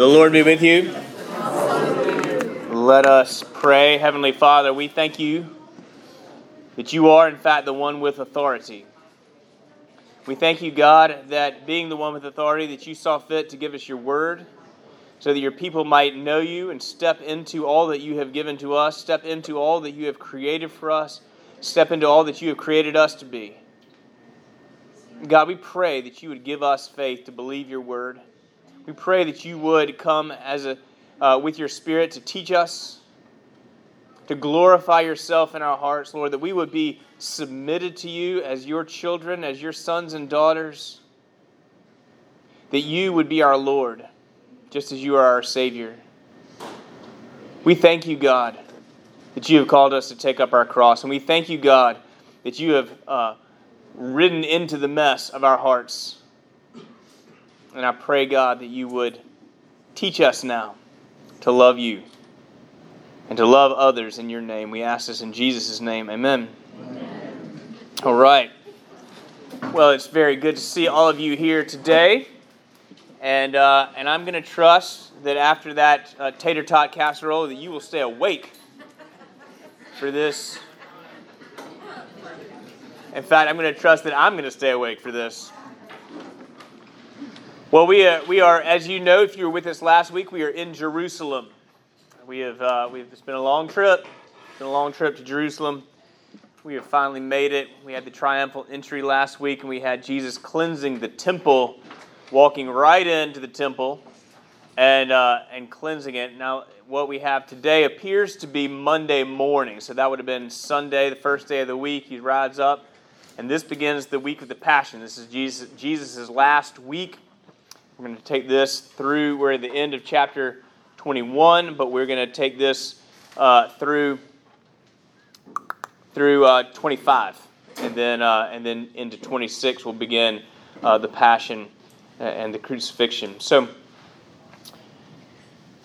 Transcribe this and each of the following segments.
The Lord be with you. Let us pray. Heavenly Father, we thank you that you are, in fact, the one with authority. We thank you, God, that being the one with authority, that you saw fit to give us your word so that your people might know you and step into all that you have given to us, step into all that you have created for us, step into all that you have created us to be. God, we pray that you would give us faith to believe your word. We pray that you would come as a, uh, with your spirit to teach us, to glorify yourself in our hearts, Lord, that we would be submitted to you as your children, as your sons and daughters, that you would be our Lord, just as you are our Savior. We thank you, God, that you have called us to take up our cross. And we thank you, God, that you have. Uh, ridden into the mess of our hearts. And I pray, God, that you would teach us now to love you and to love others in your name. We ask this in Jesus' name. Amen. Amen. All right. Well, it's very good to see all of you here today. And, uh, and I'm going to trust that after that uh, tater tot casserole that you will stay awake for this in fact, I'm going to trust that I'm going to stay awake for this. Well, we, uh, we are, as you know, if you were with us last week, we are in Jerusalem. We have, uh, we've, it's been a long trip. It's been a long trip to Jerusalem. We have finally made it. We had the triumphal entry last week, and we had Jesus cleansing the temple, walking right into the temple and, uh, and cleansing it. Now, what we have today appears to be Monday morning. So that would have been Sunday, the first day of the week. He rides up and this begins the week of the Passion. This is Jesus' Jesus's last week. We're going to take this through, we're at the end of chapter 21, but we're going to take this uh, through through uh, 25. And then, uh, and then into 26, we'll begin uh, the Passion and the crucifixion. So,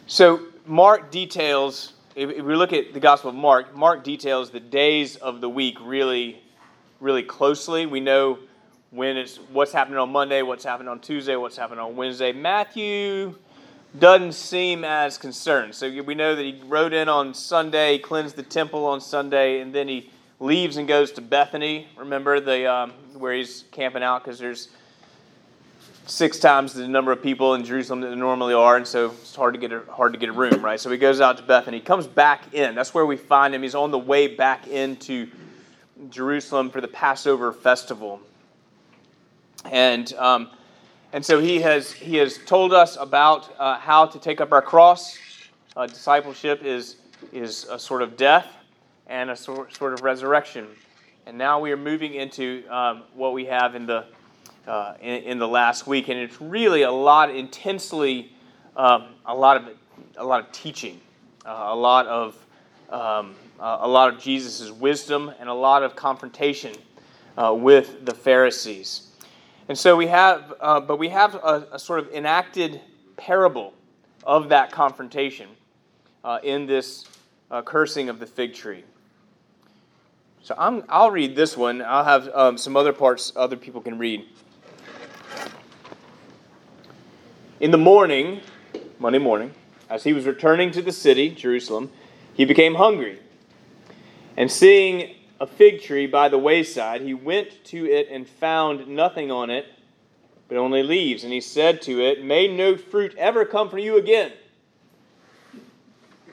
so Mark details, if we look at the Gospel of Mark, Mark details the days of the week really really closely. We know when it's what's happening on Monday, what's happening on Tuesday, what's happening on Wednesday. Matthew doesn't seem as concerned. So we know that he rode in on Sunday, cleansed the temple on Sunday, and then he leaves and goes to Bethany. Remember the um, where he's camping out because there's six times the number of people in Jerusalem that there normally are, and so it's hard to get a hard to get a room, right? So he goes out to Bethany, comes back in. That's where we find him. He's on the way back into Jerusalem for the Passover festival. And, um, and so he has, he has told us about uh, how to take up our cross. Uh, discipleship is, is a sort of death and a sort, sort of resurrection. And now we are moving into um, what we have in the, uh, in, in, the last week. And it's really a lot, intensely, um, a, lot of, a lot of teaching, uh, a lot of um, uh, a lot of Jesus' wisdom and a lot of confrontation uh, with the Pharisees. And so we have, uh, but we have a, a, sort of enacted parable of that confrontation uh, in this uh, cursing of the fig tree. So I'm, I'll read this one. I'll have um, some other parts other people can read. In the morning, Monday morning, as he was returning to the city, Jerusalem, he became hungry. And seeing a fig tree by the wayside, he went to it and found nothing on it but only leaves. And he said to it, May no fruit ever come from you again.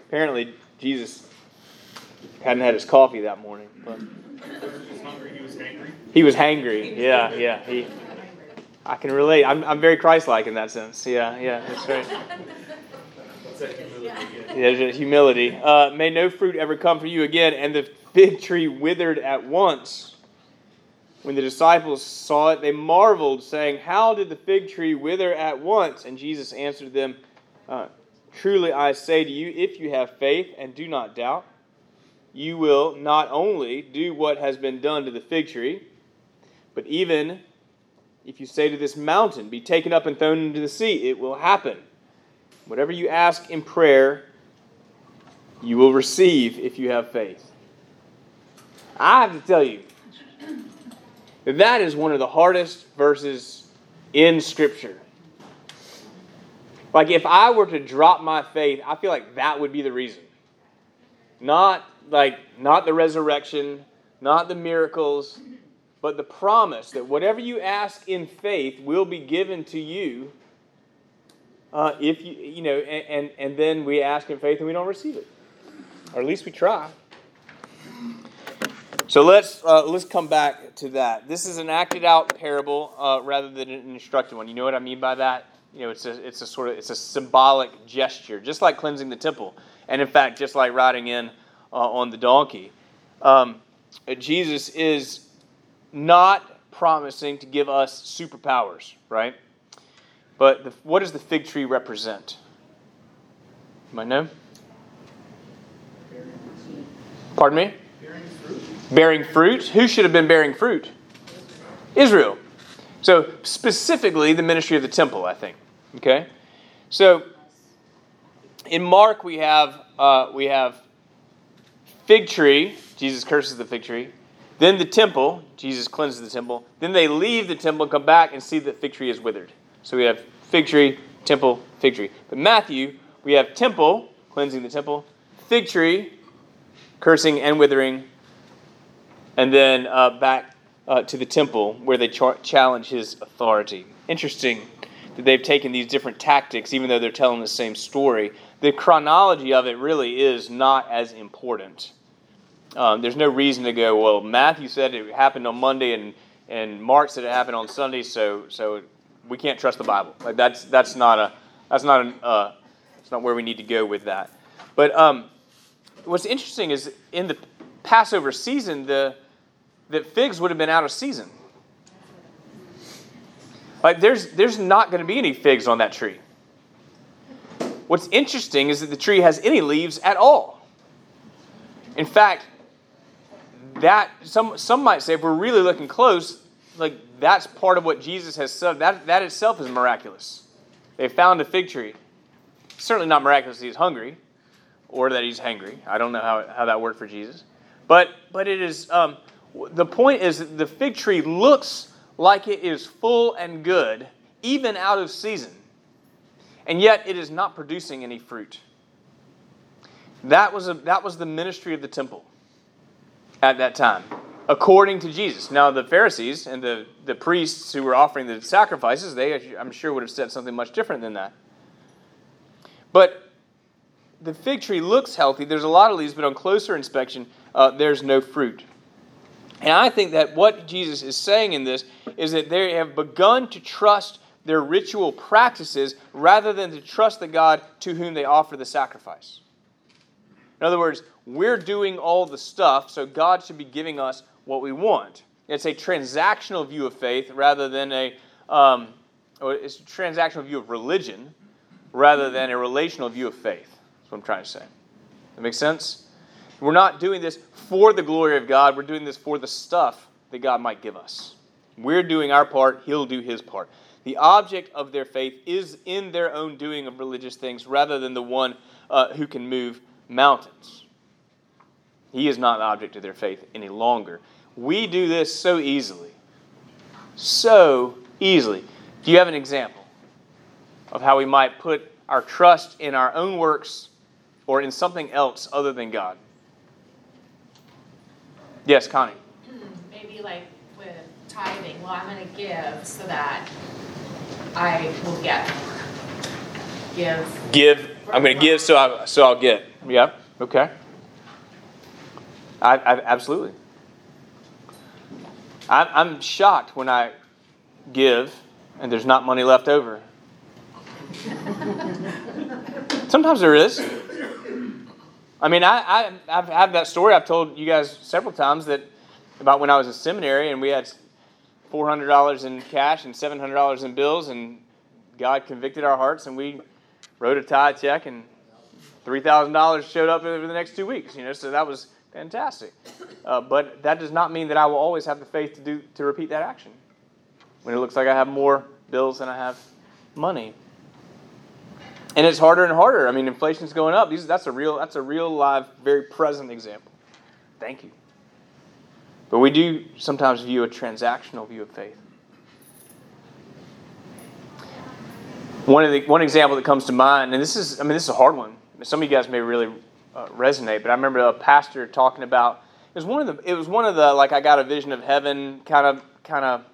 Apparently, Jesus hadn't had his coffee that morning. But he was hangry. He was hangry. Yeah, yeah. He, I can relate. I'm, I'm very Christ-like in that sense. Yeah, yeah. That's right. Yeah, humility. Uh, May no fruit ever come from you again. And the fig tree withered at once. When the disciples saw it, they marveled, saying, How did the fig tree wither at once? And Jesus answered them, uh, Truly I say to you, if you have faith and do not doubt, you will not only do what has been done to the fig tree, but even if you say to this mountain, Be taken up and thrown into the sea, it will happen. Whatever you ask in prayer, you will receive if you have faith. I have to tell you that that is one of the hardest verses in Scripture. Like if I were to drop my faith, I feel like that would be the reason. Not like not the resurrection, not the miracles, but the promise that whatever you ask in faith will be given to you. Uh, if you you know, and, and and then we ask in faith and we don't receive it, or at least we try. So let's uh, let's come back to that. This is an acted out parable uh, rather than an instructed one. You know what I mean by that? You know, it's a it's a sort of it's a symbolic gesture, just like cleansing the temple, and in fact, just like riding in uh, on the donkey. Um, Jesus is not promising to give us superpowers, right? But the, what does the fig tree represent? You might know? Pardon me? Bearing fruit. Bearing fruit. Who should have been bearing fruit? Israel. So, specifically, the ministry of the temple, I think. Okay? So, in Mark, we have, uh, we have fig tree. Jesus curses the fig tree. Then the temple, Jesus cleanses the temple. Then they leave the temple and come back and see that the fig tree is withered. So we have fig tree, temple, fig tree. But Matthew, we have temple, cleansing the temple, fig tree, cursing and withering, and then uh, back uh, to the temple where they ch- challenge his authority. Interesting that they've taken these different tactics, even though they're telling the same story. The chronology of it really is not as important. Um, there's no reason to go, well, Matthew said it happened on Monday and, and Mark said it happened on Sunday, so, so we can't trust the Bible. Like that's, that's not, a, that's not, an, uh, that's not where we need to go with that. But um, what's interesting is in the Passover season, the, the figs would have been out of season. Like there's, there's not going to be any figs on that tree. What's interesting is that the tree has any leaves at all. In fact, that some some might say if we're really looking close, like that's part of what Jesus has said. That that itself is miraculous. They found a fig tree. Certainly not miraculous he's hungry, or that he's hangry. I don't know how, how that worked for Jesus, but but it is. Um, the point is that the fig tree looks like it is full and good, even out of season, and yet it is not producing any fruit. That was a, that was the ministry of the temple at that time, according to Jesus. Now, the Pharisees and the, the priests who were offering the sacrifices, they, I'm sure, would have said something much different than that. But the fig tree looks healthy. There's a lot of leaves, but on closer inspection, uh, there's no fruit. And I think that what Jesus is saying in this is that they have begun to trust their ritual practices rather than to trust the God to whom they offer the sacrifice. In other words, we're doing all the stuff, so God should be giving us what we want. It's a transactional view of faith rather than a, um, it's a transactional view of religion rather than a relational view of faith. That's what I'm trying to say. That makes sense? We're not doing this for the glory of God, we're doing this for the stuff that God might give us. We're doing our part, He'll do His part. The object of their faith is in their own doing of religious things rather than the one uh, who can move mountains. He is not the object of their faith any longer. We do this so easily. So easily. Do you have an example of how we might put our trust in our own works or in something else other than God? Yes, Connie. Maybe like with tithing, well, I'm gonna give so that I will get. Give. Give. I'm going to give, so I so I'll get. Yep. Okay. I, I absolutely. I'm shocked when I give and there's not money left over. Sometimes there is. I mean, I, I I've had that story I've told you guys several times that about when I was in seminary and we had four hundred dollars in cash and seven hundred dollars in bills, and God convicted our hearts, and we wrote a tithe check, and three thousand dollars showed up over the next two weeks. You know, so that was fantastic. Uh, but that does not mean that I will always have the faith to do to repeat that action when it looks like I have more bills than I have money. And it's harder and harder. I mean, inflation's going up. These, that's a real, that's a real live, very present example. Thank you. But we do sometimes view a transactional view of faith. one of the one example that comes to mind, and this is I mean this is a hard one. Some of you guys may really uh, resonate, but I remember a pastor talking about it was one of the it was one of the like I got a vision of heaven kind of kind of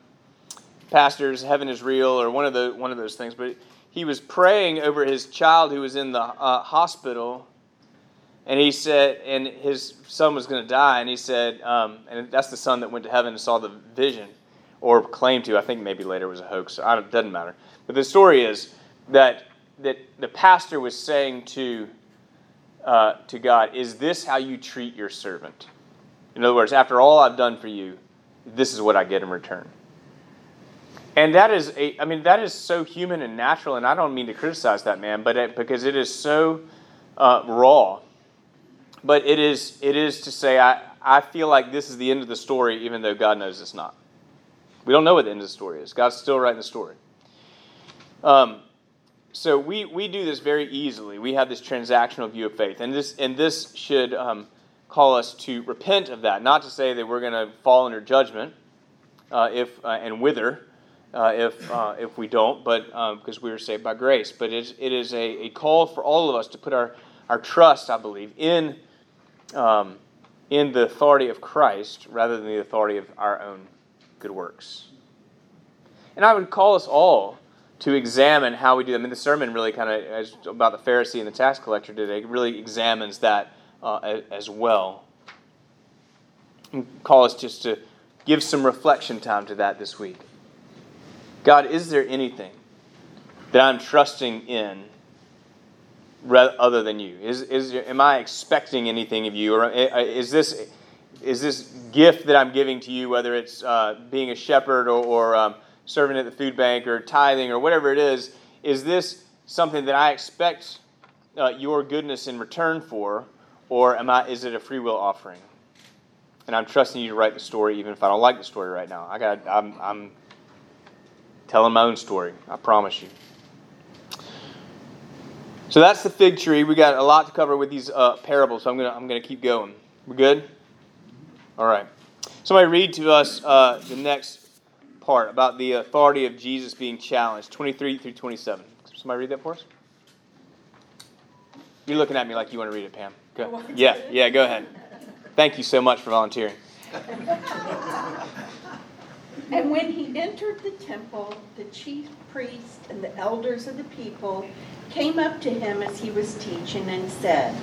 pastors heaven is real or one of the one of those things, but he was praying over his child who was in the uh, hospital and he said, and his son was going to die, and he said, um, and that's the son that went to heaven and saw the vision, or claimed to. I think maybe later it was a hoax. it doesn't matter. But the story is that that the pastor was saying to uh, to God, "Is this how you treat your servant?" In other words, after all I've done for you, this is what I get in return. And that is a, I mean, that is so human and natural, and I don't mean to criticize that man, but it, because it is so uh, raw but it is, it is to say, I, I feel like this is the end of the story, even though God knows it's not. We don't know what the end of the story is. God's still writing the story. Um, so we, we do this very easily. We have this transactional view of faith. And this, and this should um, call us to repent of that. Not to say that we're going to fall under judgment uh, if, uh, and wither uh, if, uh, if we don't, but because um, we are saved by grace. But it it is a, a call for all of us to put our, our trust, I believe, in um, in the authority of Christ rather than the authority of our own good works. And I would call us all to examine how we do that. I mean, the sermon really kind of, about the Pharisee and the tax collector today, really examines that uh, as well. And call us just to give some reflection time to that this week. God, is there anything that I'm trusting in other than you? Is, is, am I expecting anything of you? Or uh, uh, is this, is this gift that I'm giving to you, whether it's uh, being a shepherd or, or um, serving at the food bank or tithing or whatever it is, is this something that I expect uh, your goodness in return for, or am I, is it a free will offering? And I'm trusting you to write the story, even if I don't like the story right now. I got, I'm, I'm telling my own story. I promise you. So that's the fig tree. We got a lot to cover with these uh, parables, so I'm gonna I'm gonna keep going. We good? All right. Somebody read to us uh, the next part about the authority of Jesus being challenged, 23 through 27. Somebody read that for us. You're looking at me like you want to read it, Pam. Go. Oh, yeah, yeah, go ahead. Thank you so much for volunteering. And when he entered the temple, the chief priests and the elders of the people came up to him as he was teaching and said,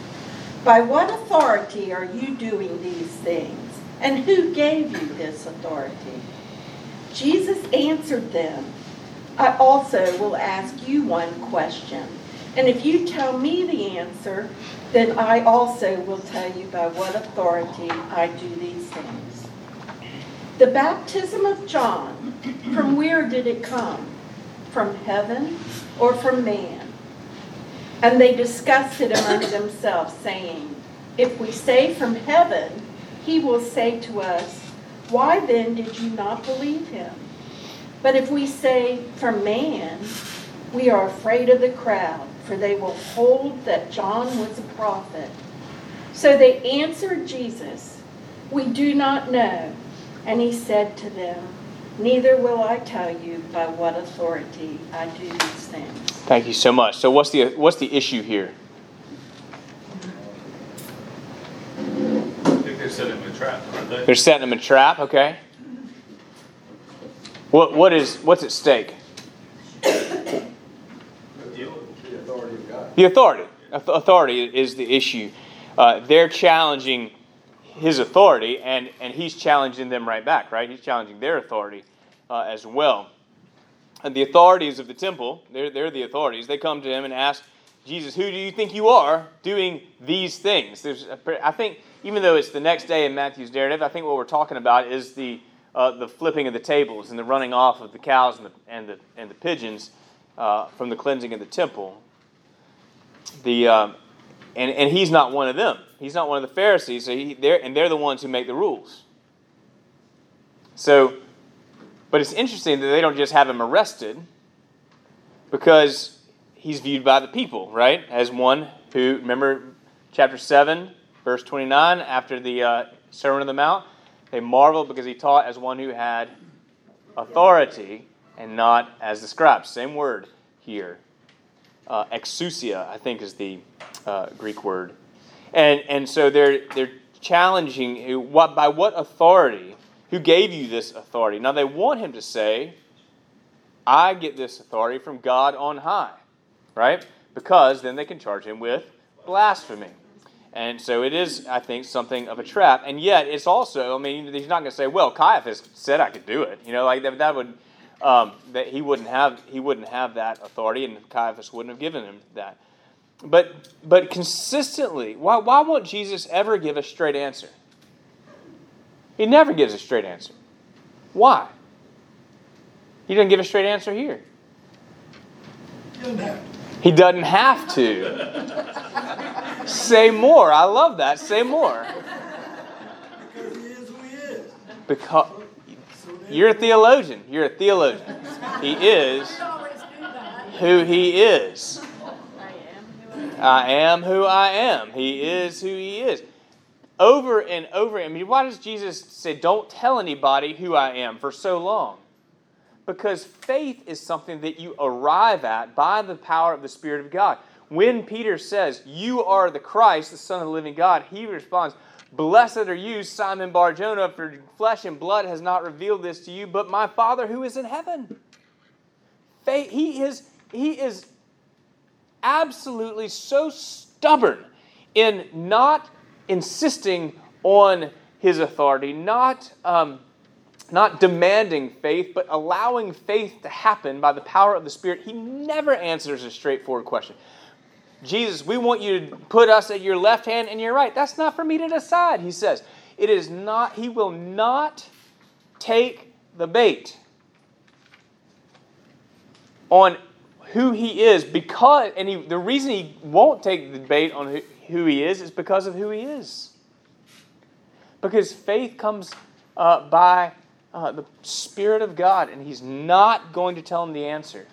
By what authority are you doing these things? And who gave you this authority? Jesus answered them, I also will ask you one question. And if you tell me the answer, then I also will tell you by what authority I do these things. The baptism of John, from where did it come? From heaven or from man? And they discussed it among themselves, saying, If we say from heaven, he will say to us, Why then did you not believe him? But if we say from man, we are afraid of the crowd, for they will hold that John was a prophet. So they answered Jesus, We do not know. And he said to them, Neither will I tell you by what authority I do these things. Thank you so much. So what's the what's the issue here? I think they're setting him a they? They're setting him a trap, okay. What what is what's at stake? The authority. The authority. Authority is the issue. Uh, they're challenging his authority, and, and he's challenging them right back, right? He's challenging their authority uh, as well. And the authorities of the temple, they're, they're the authorities, they come to him and ask Jesus, Who do you think you are doing these things? There's I think, even though it's the next day in Matthew's narrative, I think what we're talking about is the, uh, the flipping of the tables and the running off of the cows and the, and the, and the pigeons uh, from the cleansing of the temple. The, um, and, and he's not one of them. He's not one of the Pharisees, so he, they're, and they're the ones who make the rules. So, but it's interesting that they don't just have him arrested because he's viewed by the people, right, as one who, remember chapter 7, verse 29, after the uh, Sermon on the Mount, they marveled because he taught as one who had authority and not as the scribes. Same word here. uh, exousia, I think is the uh, Greek word. And, and so they're, they're challenging what, by what authority, who gave you this authority? Now they want him to say, I get this authority from God on high, right? Because then they can charge him with blasphemy. And so it is, I think, something of a trap. And yet, it's also, I mean, he's not going to say, well, Caiaphas said I could do it. You know, like that, that would, um, that he wouldn't have, he wouldn't have that authority, and Caiaphas wouldn't have given him that. But, but consistently, why, why won't Jesus ever give a straight answer? He never gives a straight answer. Why? He doesn't give a straight answer here. He doesn't have to. Say more. I love that. Say more. Because he is who he is. Because you're a theologian. You're a theologian. He is who he is. I am who I am. He is who he is. Over and over. I mean, why does Jesus say, Don't tell anybody who I am for so long? Because faith is something that you arrive at by the power of the Spirit of God. When Peter says, You are the Christ, the Son of the living God, he responds, Blessed are you, Simon Bar Jonah, for flesh and blood has not revealed this to you, but my Father who is in heaven. He is, he is absolutely so stubborn in not insisting on his authority, not, um, not demanding faith, but allowing faith to happen by the power of the Spirit. He never answers a straightforward question. Jesus, we want you to put us at your left hand and your right. That's not for me to decide, he says. It is not, he will not take the bait on who he is because, and he, the reason he won't take the bait on who, he is is because of who he is. Because faith comes uh, by uh, the Spirit of God, and he's not going to tell him the answer.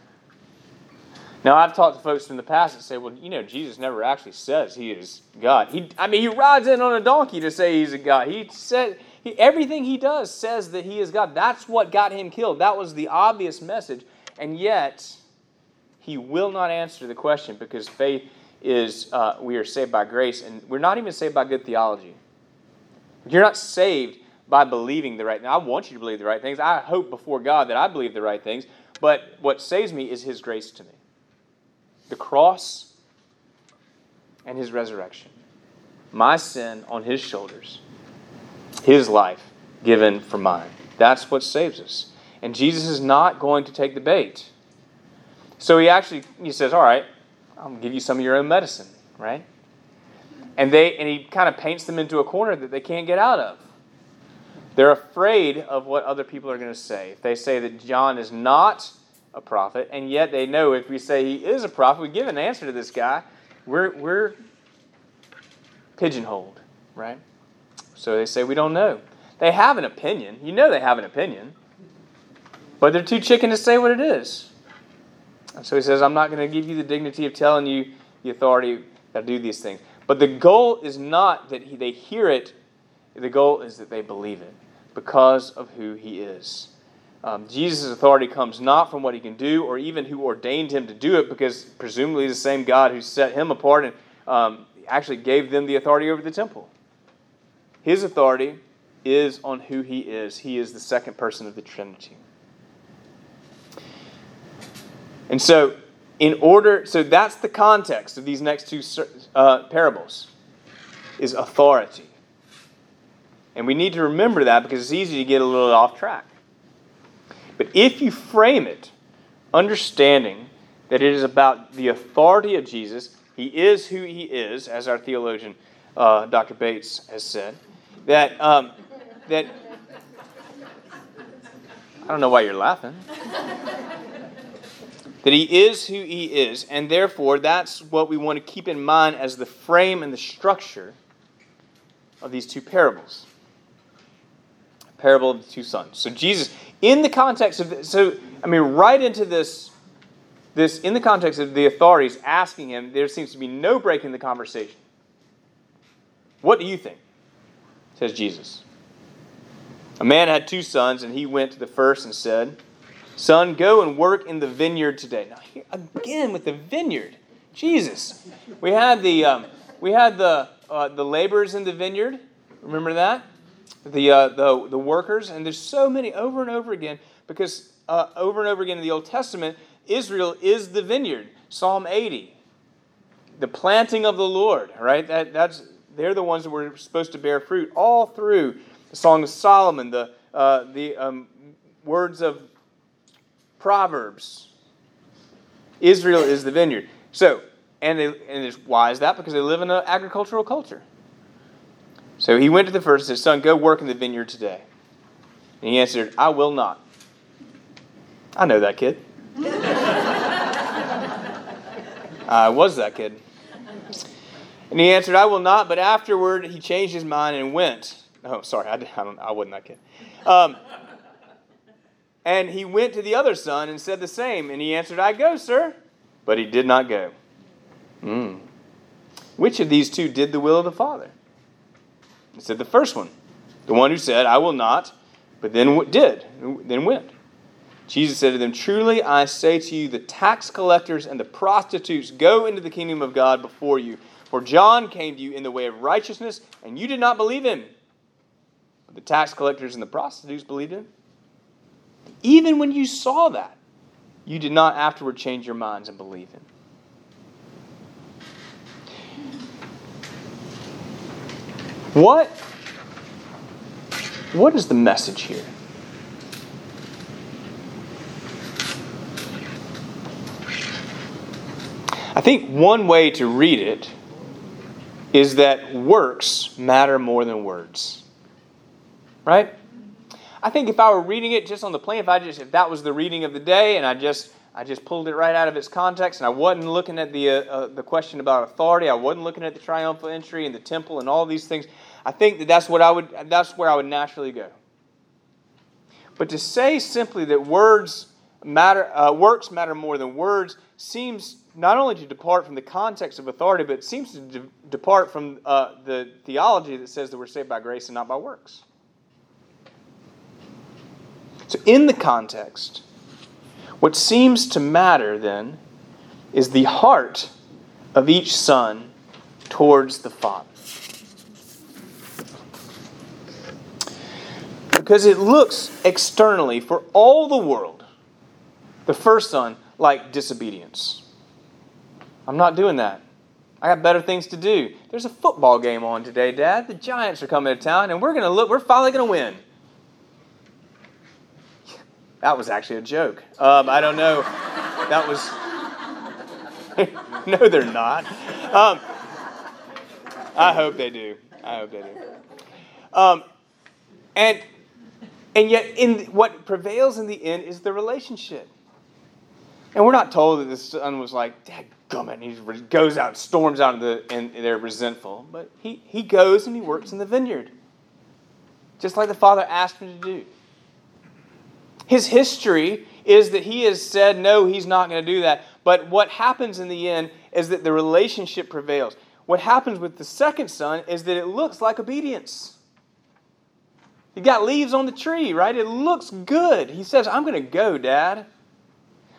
Now, I've talked to folks in the past that say, well, you know, Jesus never actually says he is God. He, I mean, he rides in on a donkey to say he's a God. He said, he, everything he does says that he is God. That's what got him killed. That was the obvious message. And yet, he will not answer the question because faith is, uh, we are saved by grace, and we're not even saved by good theology. You're not saved by believing the right thing. I want you to believe the right things. I hope before God that I believe the right things. But what saves me is his grace to me the cross and his resurrection. My sin on his shoulders, his life given for mine. That's what saves us. And Jesus is not going to take the bait. So he actually he says, "All right, I'll give you some of your own medicine, right?" And they and he kind of paints them into a corner that they can't get out of. They're afraid of what other people are going to say. If they say that John is not a prophet, and yet they know if we say he is a prophet, we give an answer to this guy, we're, we're pigeonholed, right? So they say we don't know. They have an opinion. You know they have an opinion, but they're too chicken to say what it is. And so he says, I'm not going to give you the dignity of telling you the authority to do these things. But the goal is not that he, they hear it, the goal is that they believe it because of who he is. Um, Jesus' authority comes not from what he can do or even who ordained him to do it, because presumably the same God who set him apart and um, actually gave them the authority over the temple. His authority is on who he is. He is the second person of the Trinity. And so, in order, so that's the context of these next two uh, parables, is authority. And we need to remember that because it's easy to get a little off track. But if you frame it, understanding that it is about the authority of Jesus, he is who he is, as our theologian uh, Dr. Bates has said, that um, that I don't know why you're laughing. that he is who he is, and therefore that's what we want to keep in mind as the frame and the structure of these two parables. Parable of the two sons. So Jesus, in the context of this, so I mean, right into this, this in the context of the authorities asking him, there seems to be no break in the conversation. What do you think? Says Jesus. A man had two sons, and he went to the first and said, Son, go and work in the vineyard today. Now, here again with the vineyard. Jesus. We had the um, we had the uh, the laborers in the vineyard. Remember that the uh, the the workers, and there's so many over and over again because uh, over and over again in the Old Testament, Israel is the vineyard. Psalm 80, the planting of the Lord. Right. That that's they're the ones that were supposed to bear fruit all through the Song of Solomon, the uh, the um, words of Proverbs. Israel is the vineyard. So, and, they, and why is that? Because they live in an agricultural culture. So he went to the first and said, Son, go work in the vineyard today. And he answered, I will not. I know that kid. I was that kid. And he answered, I will not. But afterward, he changed his mind and went. Oh, sorry, I, I, don't, I wasn't that kid. Um, and he went to the other son and said the same. And he answered, I go, sir. But he did not go. Mm. Which of these two did the will of the Father? He said, The first one. The one who said, I will not, but then did, then went. Jesus said to them, Truly I say to you, the tax collectors and the prostitutes go into the kingdom of God before you. For John came to you in the way of righteousness, and you did not believe him. But the tax collectors and the prostitutes believed him. Even when you saw that, you did not afterward change your minds and believe him. What, what is the message here? I think one way to read it is that works matter more than words. Right? I think if I were reading it just on the plane, if I just if that was the reading of the day and I just I just pulled it right out of its context and I wasn't looking at the uh, uh, the question about authority, I wasn't looking at the triumphal entry and the temple and all these things. I think that that's what I would that's where I would naturally go. But to say simply that words matter uh, works matter more than words seems not only to depart from the context of authority, but seems to de- depart from uh, the theology that says that we're saved by grace and not by works. So, in the context, what seems to matter then is the heart of each son towards the Father. Because it looks externally for all the world, the first son, like disobedience. I'm not doing that. I got better things to do. There's a football game on today, Dad. The Giants are coming to town, and we're gonna look. We're finally gonna win. That was actually a joke. Um, I don't know. That was. no, they're not. Um, I hope they do. I hope they do. Um, and and yet, in what prevails in the end is the relationship. And we're not told that the son was like, Dad gummit, and he goes out, storms out of the, and they're resentful. But he, he goes and he works in the vineyard, just like the father asked him to do. His history is that he has said, no, he's not going to do that. But what happens in the end is that the relationship prevails. What happens with the second son is that it looks like obedience. He got leaves on the tree, right? It looks good. He says, I'm going to go, Dad.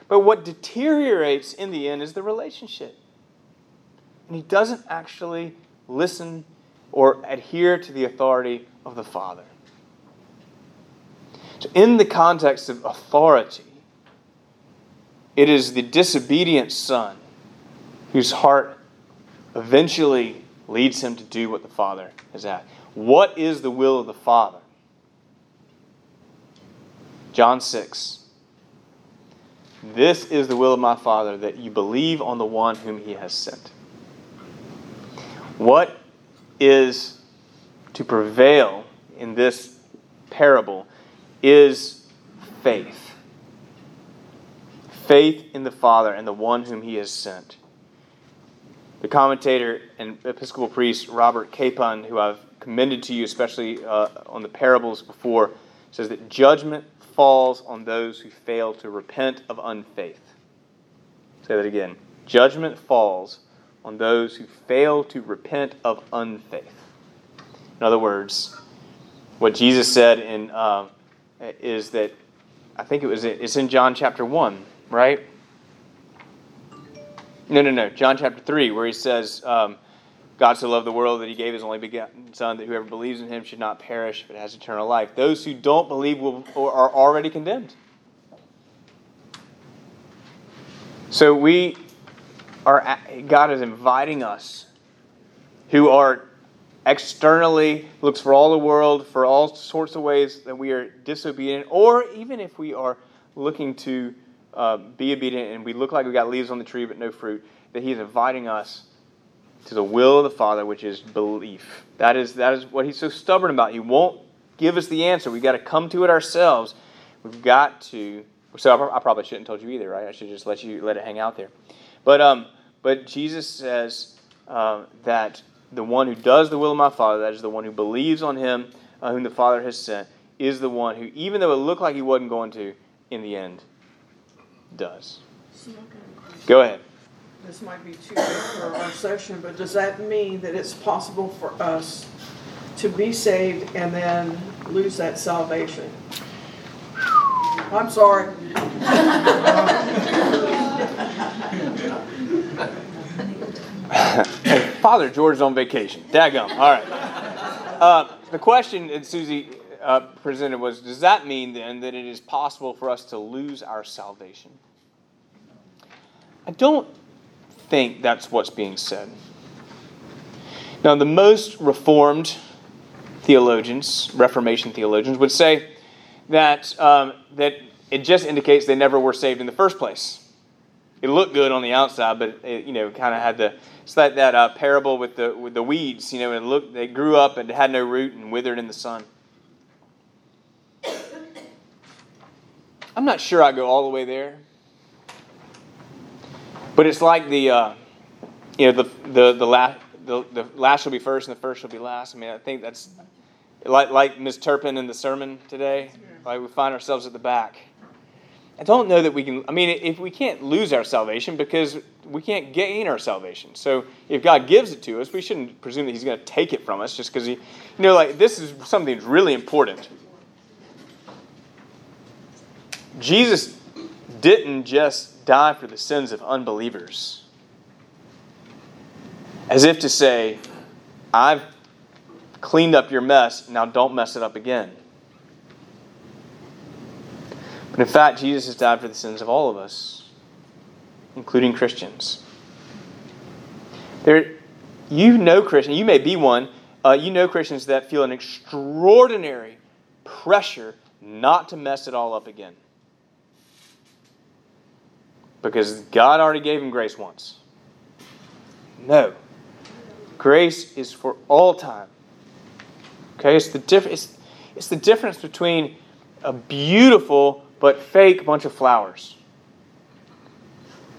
But what deteriorates in the end is the relationship. And he doesn't actually listen or adhere to the authority of the Father. In the context of authority, it is the disobedient son whose heart eventually leads him to do what the Father has asked. What is the will of the Father? John 6. This is the will of my Father, that you believe on the one whom he has sent. What is to prevail in this parable is faith. Faith in the Father and the one whom he has sent. The commentator and Episcopal priest Robert Capon, who I've commended to you, especially uh, on the parables before, says that judgment falls on those who fail to repent of unfaith. Say that again. Judgment falls on those who fail to repent of unfaith. In other words, what Jesus said in uh, is that I think it was it's in John chapter one, right? No, no, no. John chapter 3, where he says, um, God so loved the world that he gave his only begotten Son, that whoever believes in him should not perish, but has eternal life. Those who don't believe will, are already condemned. So we are, God is inviting us who are externally, looks for all the world, for all sorts of ways that we are disobedient, or even if we are looking to uh, be obedient and we look like we got leaves on the tree but no fruit, that He is inviting us to the will of the Father, which is belief. That is, that is what He's so stubborn about. He won't give us the answer. We've got to come to it ourselves. We've got to. So I, I probably shouldn't have told you either, right? I should just let you let it hang out there. But um, but Jesus says uh, that the one who does the will of my Father, that is the one who believes on Him, uh, whom the Father has sent, is the one who, even though it looked like he wasn't going to, in the end, does. Go ahead. This might be too big for our session, but does that mean that it's possible for us to be saved and then lose that salvation? I'm sorry. Father George's on vacation. Daggum. All right. Uh, the question that Susie uh, presented was Does that mean then that it is possible for us to lose our salvation? I don't think that's what's being said. Now, the most reformed theologians, Reformation theologians, would say that, um, that it just indicates they never were saved in the first place. It looked good on the outside, but it, you know, kind of had the it's like that uh, parable with the with the weeds. You know, and looked they grew up and had no root and withered in the sun. I'm not sure I go all the way there, but it's like the uh, you know the the the last the, the last shall be first and the first will be last. I mean, I think that's like like Ms. Turpin in the sermon today. Like we find ourselves at the back. I don't know that we can. I mean, if we can't lose our salvation because we can't gain our salvation. So if God gives it to us, we shouldn't presume that He's going to take it from us just because He, you know, like this is something that's really important. Jesus didn't just die for the sins of unbelievers, as if to say, I've cleaned up your mess, now don't mess it up again. But in fact, Jesus has died for the sins of all of us, including Christians. There, you know Christians, you may be one, uh, you know Christians that feel an extraordinary pressure not to mess it all up again. Because God already gave him grace once. No. Grace is for all time. Okay, it's the, diff- it's, it's the difference between a beautiful but fake bunch of flowers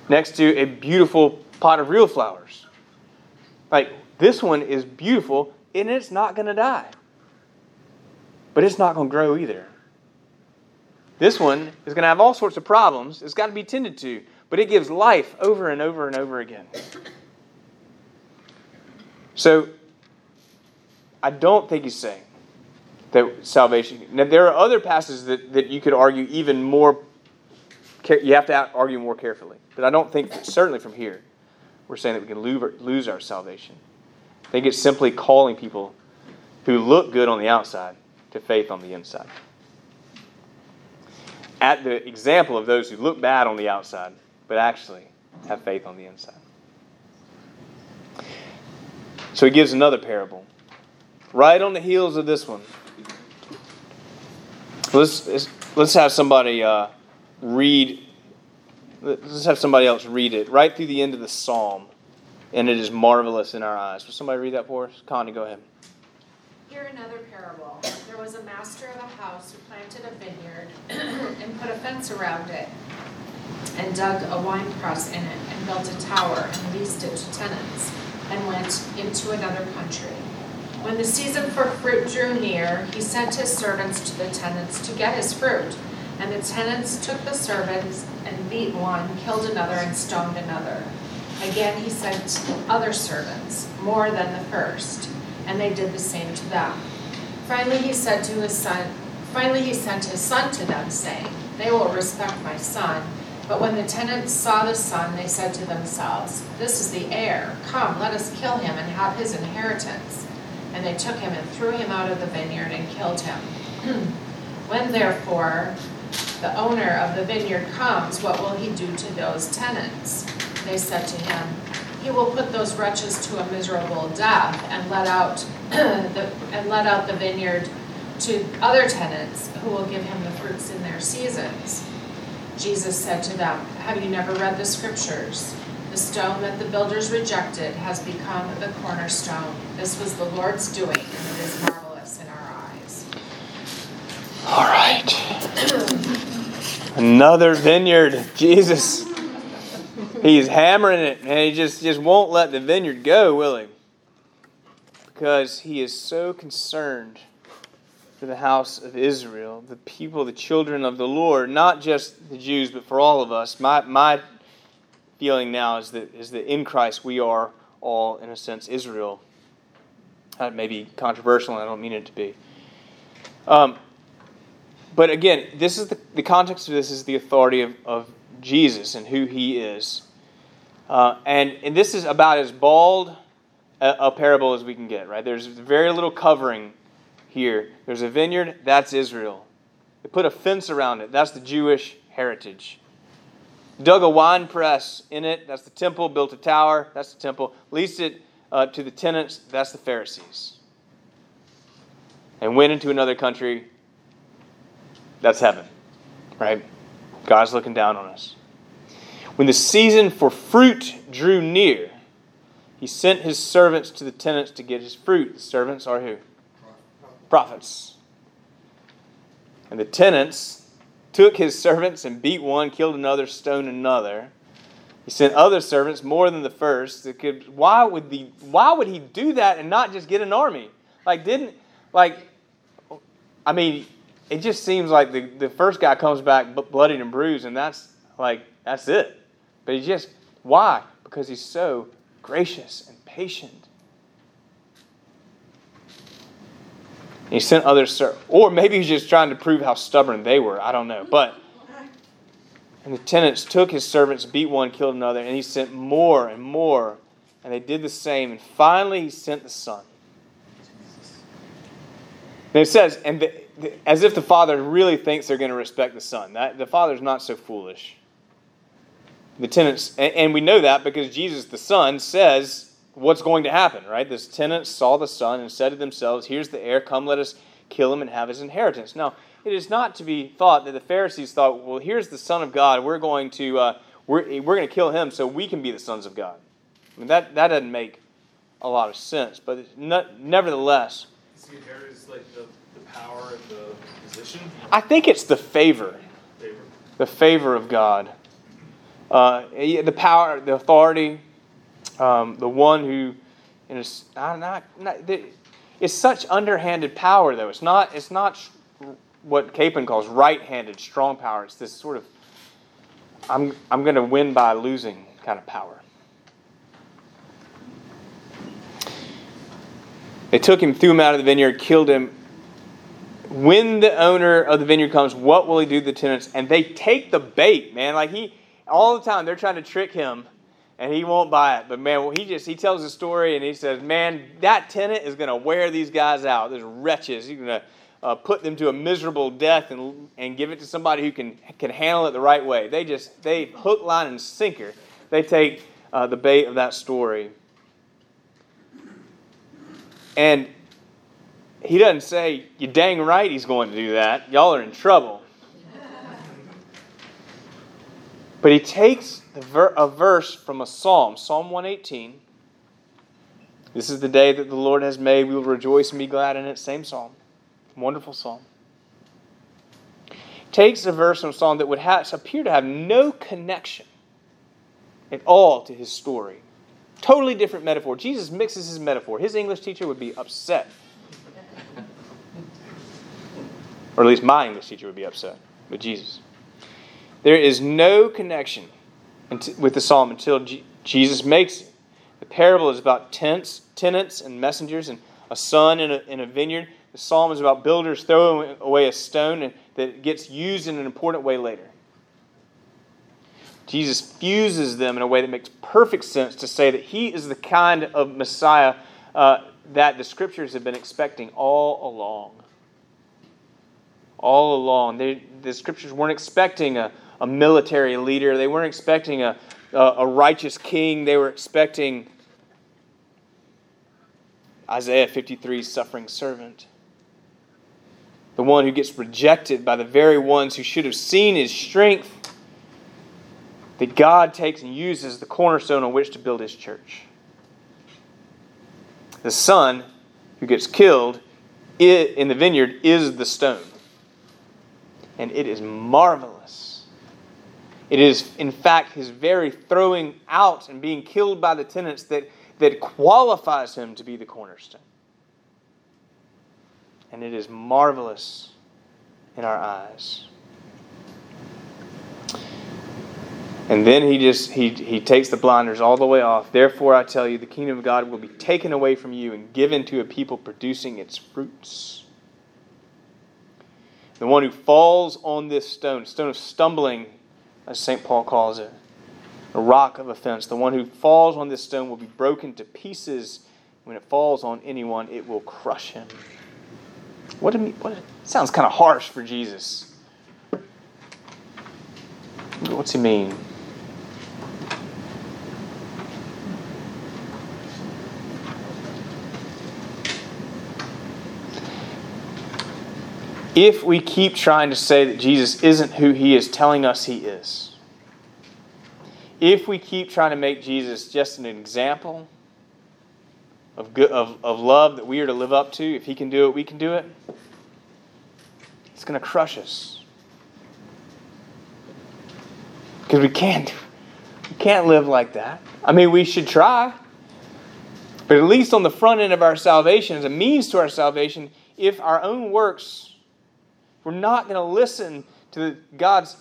next to a beautiful pot of real flowers. Like, this one is beautiful and it's not going to die. But it's not going to grow either. This one is going to have all sorts of problems. It's got to be tended to, but it gives life over and over and over again. So, I don't think he's saying that salvation. Now, there are other passages that, that you could argue even more, you have to argue more carefully. But I don't think, certainly from here, we're saying that we can lose our salvation. I think it's simply calling people who look good on the outside to faith on the inside. At the example of those who look bad on the outside, but actually have faith on the inside. So he gives another parable. Right on the heels of this one. Let's let's have somebody uh, read. Let's have somebody else read it right through the end of the psalm, and it is marvelous in our eyes. Will somebody read that for us? Connie, go ahead. Hear another parable. There was a master of a house who planted a vineyard and put a fence around it, and dug a wine press in it, and built a tower and leased it to tenants, and went into another country. When the season for fruit drew near, he sent his servants to the tenants to get his fruit. And the tenants took the servants and beat one, killed another, and stoned another. Again he sent other servants, more than the first, and they did the same to them. Finally he said to his son, finally he sent his son to them, saying, They will respect my son. But when the tenants saw the son, they said to themselves, This is the heir. Come, let us kill him and have his inheritance. And they took him and threw him out of the vineyard and killed him. when therefore the owner of the vineyard comes, what will he do to those tenants? They said to him, He will put those wretches to a miserable death and let out the, and let out the vineyard to other tenants who will give him the fruits in their seasons. Jesus said to them, Have you never read the scriptures? The stone that the builders rejected has become the cornerstone. This was the Lord's doing, and it is marvelous in our eyes. All right. Another vineyard. Jesus. He's hammering it, and he just, just won't let the vineyard go, will he? Because he is so concerned for the house of Israel, the people, the children of the Lord, not just the Jews, but for all of us. My, my feeling now is that, is that in Christ we are all, in a sense, Israel. That may be controversial, and I don't mean it to be. Um, but again, this is the, the context of this is the authority of, of Jesus and who he is. Uh, and, and this is about as bald a, a parable as we can get, right? There's very little covering here. There's a vineyard, that's Israel. They put a fence around it, that's the Jewish heritage. Dug a wine press in it, that's the temple. Built a tower, that's the temple. Leased it uh, to the tenants, that's the Pharisees. And went into another country, that's heaven, right? God's looking down on us. When the season for fruit drew near, he sent his servants to the tenants to get his fruit. The servants are who? Prophets. And the tenants took his servants and beat one, killed another, stoned another. He sent other servants more than the first. That could, why would the why would he do that and not just get an army? Like didn't like I mean, it just seems like the, the first guy comes back bloodied and bruised, and that's like that's it. But he just why? Because he's so gracious and patient. He sent others, or maybe he's just trying to prove how stubborn they were. I don't know. But and the tenants took his servants, beat one, killed another, and he sent more and more, and they did the same. And finally, he sent the son. And it says, and the, the, as if the father really thinks they're going to respect the son. That the father's not so foolish. The tenants, and, and we know that because Jesus, the son, says what's going to happen, right? This tenants saw the son and said to themselves, "Here's the heir. Come, let us kill him and have his inheritance." Now, it is not to be thought that the Pharisees thought, "Well, here's the Son of God. We're going to uh, we're, we're going to kill him so we can be the sons of God." I mean, that that doesn't make a lot of sense, but not, nevertheless, Is the inheritance like the, the power and the position? I think it's the favor, Favor. the favor of God, uh, the power, the authority, um, the one who, in a, not, not, not, it's such underhanded power though. It's not. It's not what Capon calls right-handed strong power. It's this sort of I'm I'm going to win by losing kind of power. They took him, threw him out of the vineyard, killed him. When the owner of the vineyard comes, what will he do to the tenants? And they take the bait, man. Like he, all the time, they're trying to trick him, and he won't buy it. But man, he just he tells a story, and he says, "Man, that tenant is going to wear these guys out. Those wretches. He's going to uh, put them to a miserable death, and and give it to somebody who can can handle it the right way. They just they hook, line, and sinker. They take uh, the bait of that story." And he doesn't say, You dang right he's going to do that. Y'all are in trouble. But he takes a verse from a psalm, Psalm 118. This is the day that the Lord has made. We will rejoice and be glad in it. Same psalm. Wonderful psalm. Takes a verse from a psalm that would appear to have no connection at all to his story. Totally different metaphor. Jesus mixes his metaphor. His English teacher would be upset. Or at least my English teacher would be upset with Jesus. There is no connection with the psalm until Jesus makes it. The parable is about tents, tenants and messengers and a son in a, in a vineyard. The psalm is about builders throwing away a stone that gets used in an important way later. Jesus fuses them in a way that makes perfect sense to say that he is the kind of Messiah uh, that the scriptures have been expecting all along. All along. They, the scriptures weren't expecting a, a military leader, they weren't expecting a, a, a righteous king, they were expecting Isaiah 53's suffering servant. The one who gets rejected by the very ones who should have seen his strength that God takes and uses the cornerstone on which to build his church. The son who gets killed in the vineyard is the stone. And it is marvelous. It is, in fact, his very throwing out and being killed by the tenants that, that qualifies him to be the cornerstone. And it is marvelous in our eyes. And then he just he, he takes the blinders all the way off. Therefore I tell you the kingdom of God will be taken away from you and given to a people producing its fruits. The one who falls on this stone, stone of stumbling, as St. Paul calls it, a rock of offense, the one who falls on this stone will be broken to pieces. When it falls on anyone, it will crush him. What, do you, what sounds kind of harsh for Jesus. What's he mean? If we keep trying to say that Jesus isn't who he is telling us he is, if we keep trying to make Jesus just an example of, good, of, of love that we are to live up to, if he can do it, we can do it, it's going to crush us. Because we can't. We can't live like that. I mean, we should try. But at least on the front end of our salvation, as a means to our salvation, if our own works we're not going to listen to God's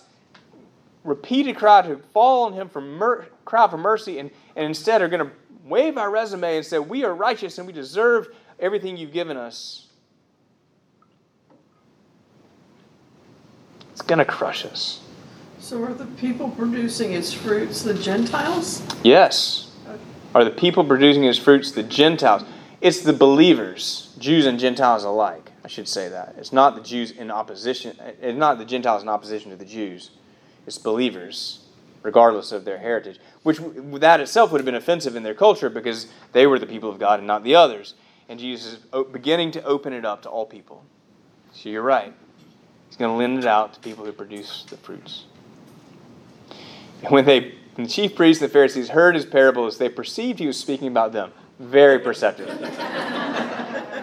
repeated cry to fall on Him for mer- cry for mercy, and, and instead are going to wave our resume and say, We are righteous and we deserve everything you've given us. It's going to crush us. So are the people producing its fruits the Gentiles? Yes. Are the people producing its fruits the Gentiles? It's the believers, Jews and Gentiles alike. I should say that. It's not the Jews in opposition, it's not the Gentiles in opposition to the Jews. It's believers, regardless of their heritage. Which that itself would have been offensive in their culture because they were the people of God and not the others. And Jesus is beginning to open it up to all people. So you're right. He's going to lend it out to people who produce the fruits. And when they when the chief priests and the Pharisees heard his parables, they perceived he was speaking about them. Very perceptive.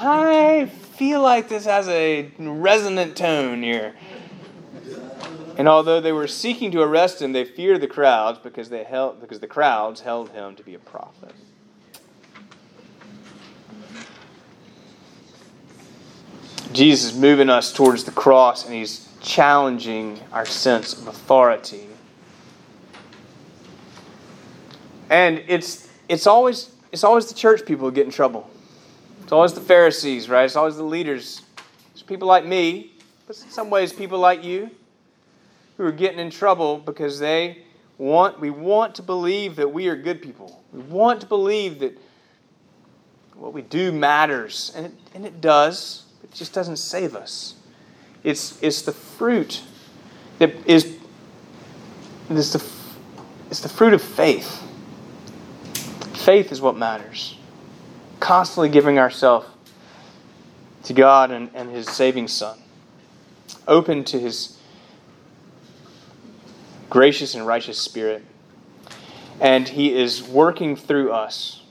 I feel like this has a resonant tone here. And although they were seeking to arrest him, they feared the crowds because they held because the crowds held him to be a prophet. Jesus is moving us towards the cross and he's challenging our sense of authority. And it's it's always it's always the church people who get in trouble. It's always the Pharisees, right? It's always the leaders. It's people like me, but in some ways people like you who are getting in trouble because they want we want to believe that we are good people. We want to believe that what we do matters, and it, and it does. It just doesn't save us. It's it's the fruit that is it's the it's the fruit of faith. Faith is what matters constantly giving ourselves to God and, and His saving Son, open to His gracious and righteous Spirit. And He is working through us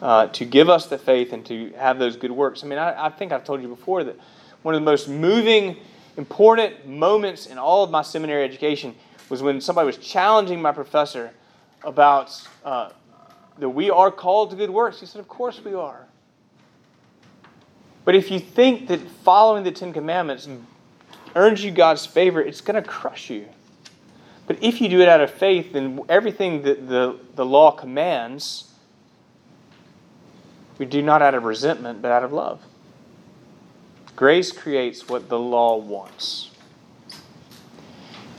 uh, to give us the faith and to have those good works. I mean, I, I think I've told you before that one of the most moving, important moments in all of my seminary education was when somebody was challenging my professor about uh, that we are called to good works? He said, Of course we are. But if you think that following the Ten Commandments earns you God's favor, it's going to crush you. But if you do it out of faith, then everything that the, the law commands, we do not out of resentment, but out of love. Grace creates what the law wants.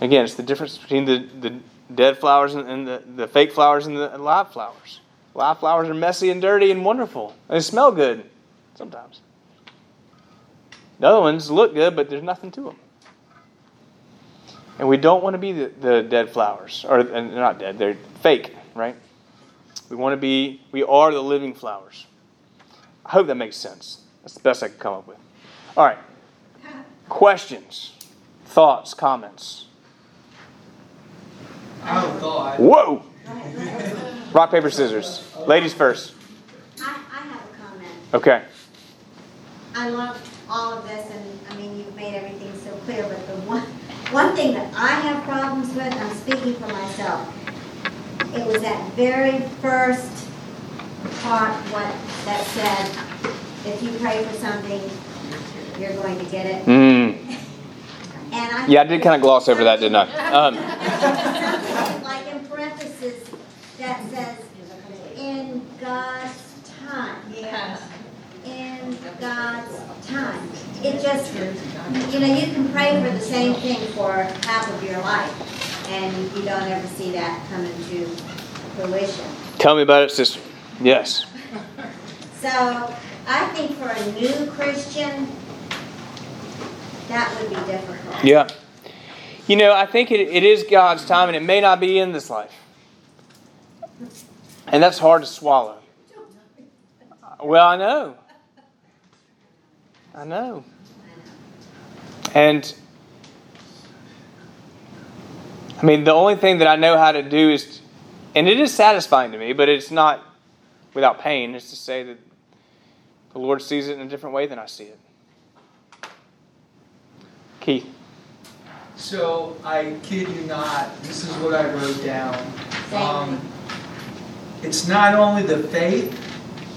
Again, it's the difference between the, the dead flowers and, the, the fake flowers and the live flowers. Live flowers are messy and dirty and wonderful. They smell good sometimes. The other ones look good, but there's nothing to them. And we don't want to be the, the dead flowers. Or and they're not dead, they're fake, right? We want to be, we are the living flowers. I hope that makes sense. That's the best I can come up with. All right. Questions, thoughts, comments? I have a thought. Whoa! Rock, paper, scissors. Ladies first. I, I have a comment. Okay. I love all of this, and, I mean, you've made everything so clear, but the one, one thing that I have problems with, I'm speaking for myself, it was that very first part, what, that said, if you pray for something, you're going to get it. Mm. And I. Yeah, I did kind of gloss over that, didn't I? Um, Something Like in parentheses, that says, in God's time. Yes. in God's time. It just, you know, you can pray for the same thing for half of your life, and you don't ever see that come into fruition. tell me about it, sister. Yes. So I think for a new Christian, that would be difficult. Yeah. You know, I think it, it is God's time, and it may not be in this life. And that's hard to swallow. Well, I know. I know. And I mean, the only thing that I know how to do is, and it is satisfying to me, but it's not without pain, is to say that the Lord sees it in a different way than I see it. Keith. So I kid you not, this is what I wrote down. Same Um, It's not only the faith,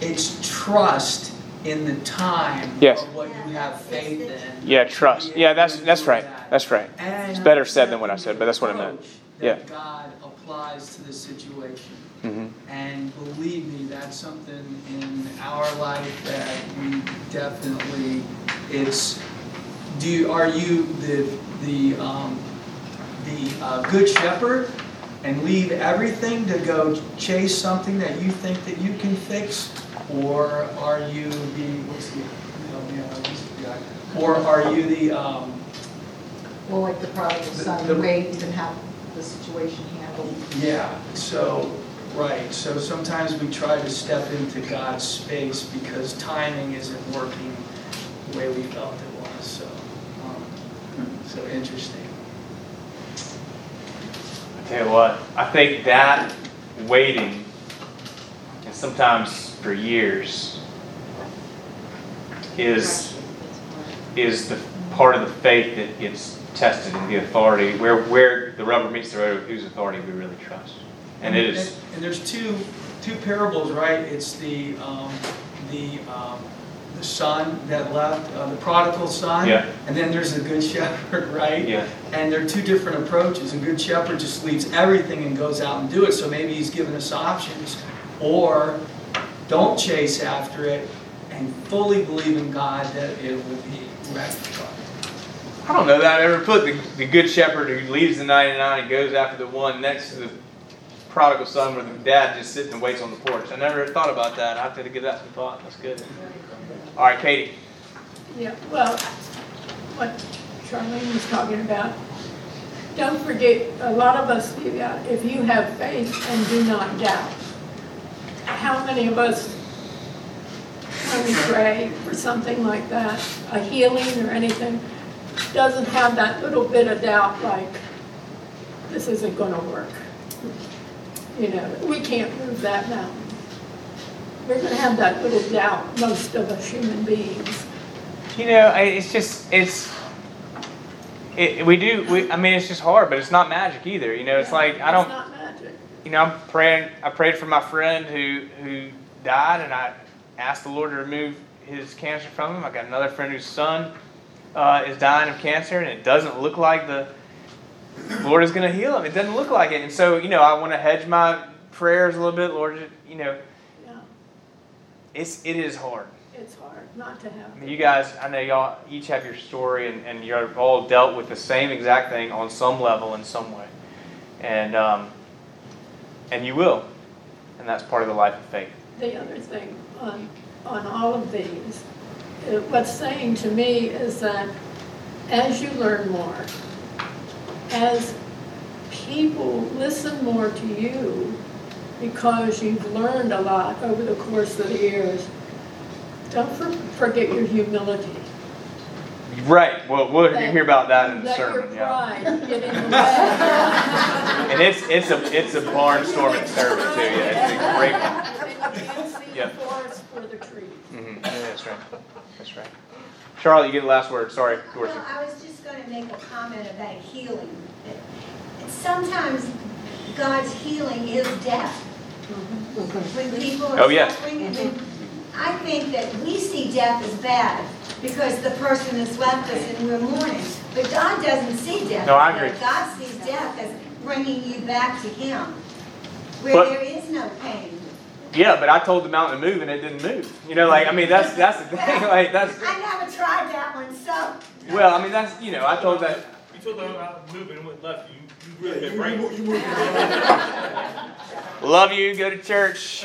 it's trust in the time Yes. of what you have faith in. Yeah, trust. Yeah, that's that's right. That's right. And It's better said than what I said, but that's what I meant. Yeah. That God applies to the situation. hmm And believe me, that's something in our life that we definitely, it's, do, you- are you the, the, um, the uh, good shepherd? And leave everything to go chase something that you think that you can fix? Or are you the, what's the, the? Or are you the, um, Well, like the prodigal The- son, the- wait and have the situation handled. Yeah, so, right, so sometimes we try to step into God's space because timing isn't working the way we felt it was, so, um, so interesting. Tell you what, I think that waiting, and sometimes for years, is is the part of the faith that gets tested in the authority, where where the rubber meets the road, of whose authority we really trust, and it is. And there's two, two parables, right? It's the, um, the, um, the son that left, uh, the prodigal son. Yeah. And then there's the good shepherd, right? Yeah. And they're two different approaches. A good shepherd just leaves everything and goes out and do it. So maybe he's giving us options. Or don't chase after it and fully believe in God that it will be rectified. I don't know that I ever put the, the good shepherd who leaves the 99 and goes after the one next to the prodigal son where the dad just sits and waits on the porch. I never thought about that. I have to give that some thought. That's good. All right, Katie. Yeah, well, what Charlene was talking about, don't forget, a lot of us if you have faith and do not doubt. How many of us, when we pray for something like that, a healing or anything, doesn't have that little bit of doubt like, this isn't gonna work? You know, we can't move that mountain. We're gonna have that little doubt, most of us human beings. You know, I- it's just it's. It, we do. We, I mean, it's just hard, but it's not magic either. You know, it's like I don't. It's not magic. You know, I'm praying. I prayed for my friend who who died, and I asked the Lord to remove his cancer from him. I got another friend whose son uh, is dying of cancer, and it doesn't look like the Lord is going to heal him. It doesn't look like it, and so you know, I want to hedge my prayers a little bit, Lord. You know, Yeah. It's it is hard. it's hard not to have. I mean, you guys, I know y'all each have your story, and, and you're all dealt with the same exact thing on some level in some way, and um, and you will, and that's part of the life of faith. The other thing on, on all of these, uh, what's saying to me is that as you learn more, as people listen more to you because you've learned a lot over the course of the years, don't for- forget your humility. Right. Well, we'll Let- hear about that in the Let your sermon. Yeah. pride get in the way. And it's it's a it's a barnstorming sermon too. Yeah, it's a great one. And you can't see Yeah. the forest for the trees. Mm-hmm. Yeah, that's right. That's right. Charlotte, you get the last word. Sorry, Dorsey. Well, I was just gonna make a comment about healing. Sometimes God's healing is death. When people Oh, are yeah. suffering, and then I think that we see death as bad because the person has left us and we're mourning. But God doesn't see death. No, I as agree. God sees death as bringing you back to Him, where But- there is no pain. Yeah, but I told the mountain to move and it didn't move. You know, like I mean, that's that's the thing. Like that's I never tried that one, so. well, I mean, that's you know, I told that. You told them about moving and went left, you, you Yeah, Love you. Go to church.